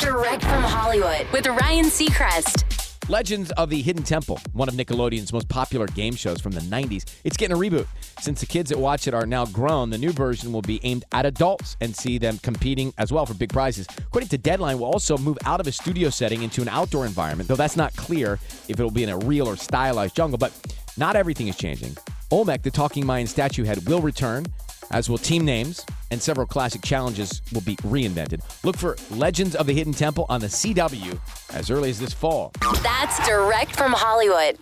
Direct from Hollywood with Ryan Seacrest. Legends of the Hidden Temple, one of Nickelodeon's most popular game shows from the 90s. It's getting a reboot. Since the kids that watch it are now grown, the new version will be aimed at adults and see them competing as well for big prizes. According to Deadline, will also move out of a studio setting into an outdoor environment, though that's not clear if it'll be in a real or stylized jungle. But not everything is changing. Olmec, the talking Mayan statue head, will return, as will team names, and several classic challenges will be reinvented. Look for Legends of the Hidden Temple on the CW as early as this fall. That's direct from Hollywood.